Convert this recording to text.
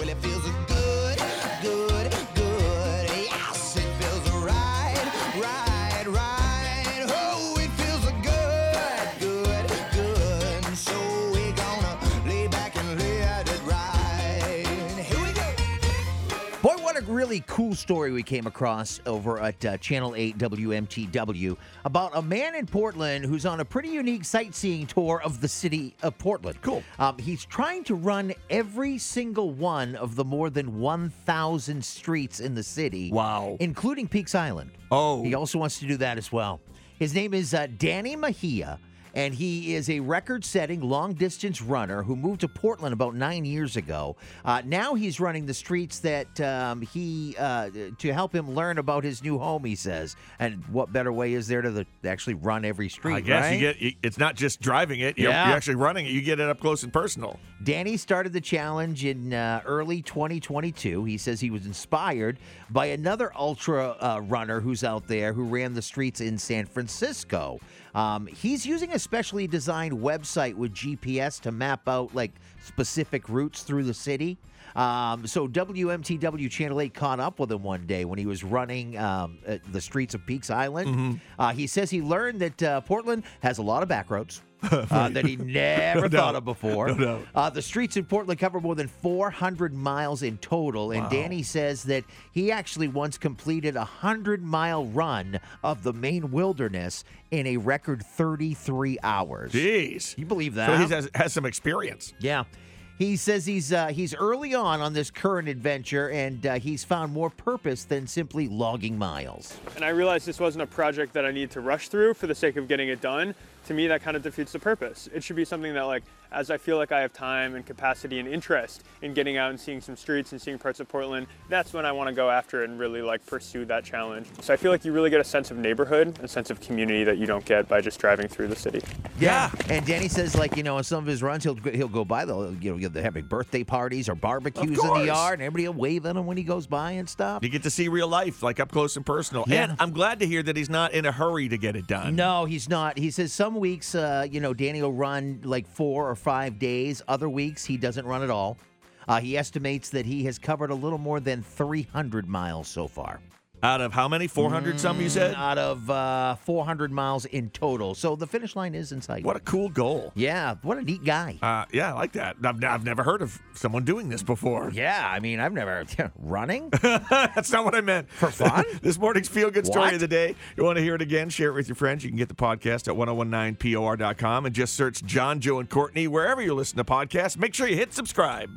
Well, it feels a really cool story we came across over at uh, Channel 8 WMTW about a man in Portland who's on a pretty unique sightseeing tour of the city of Portland. Cool. Um, he's trying to run every single one of the more than 1,000 streets in the city. Wow. Including Peaks Island. Oh. He also wants to do that as well. His name is uh, Danny Mejia. And he is a record setting long distance runner who moved to Portland about nine years ago. Uh, now he's running the streets that um, he, uh, to help him learn about his new home, he says. And what better way is there to the, actually run every street? I guess right? you get it's not just driving it, you're, Yeah. you're actually running it. You get it up close and personal. Danny started the challenge in uh, early 2022. He says he was inspired by another ultra uh, runner who's out there who ran the streets in San Francisco. Um, he's using a specially designed website with GPS to map out like specific routes through the city. Um, so WMTW Channel 8 caught up with him one day when he was running um, the streets of Peaks Island. Uh, he says he learned that uh, Portland has a lot of back roads uh, that he never thought of before. No. Uh, the streets in Portland cover more than 400 miles in total, and Danny says that he actually once completed a 100 mile run of the Maine wilderness in a record 33 hours. Jeez. You believe that? So he has, has some experience. Yeah. He says he's uh, he's early on on this current adventure, and uh, he's found more purpose than simply logging miles. And I realized this wasn't a project that I need to rush through for the sake of getting it done. To me, that kind of defeats the purpose. It should be something that, like, as I feel like I have time and capacity and interest in getting out and seeing some streets and seeing parts of Portland, that's when I want to go after it and really like pursue that challenge. So I feel like you really get a sense of neighborhood, a sense of community that you don't get by just driving through the city. Yeah, and Danny says like you know on some of his runs he'll he'll go by the you know they're having birthday parties or barbecues in the yard and everybody will wave at him when he goes by and stuff. You get to see real life, like up close and personal. Yeah. And I'm glad to hear that he's not in a hurry to get it done. No, he's not. He says some weeks, uh, you know, Danny will run like four or five days. Other weeks, he doesn't run at all. Uh, he estimates that he has covered a little more than 300 miles so far. Out of how many? 400 some, you said? Out of uh, 400 miles in total. So the finish line is in sight. What a cool goal. yeah, what a neat guy. Uh, yeah, I like that. I've, I've never heard of someone doing this before. yeah, I mean, I've never running. That's not what I meant. For fun? this morning's feel good story What? of the day. You want to hear it again? Share it with your friends. You can get the podcast at 1019por.com and just search John, Joe, and Courtney wherever you listen to podcasts. Make sure you hit subscribe.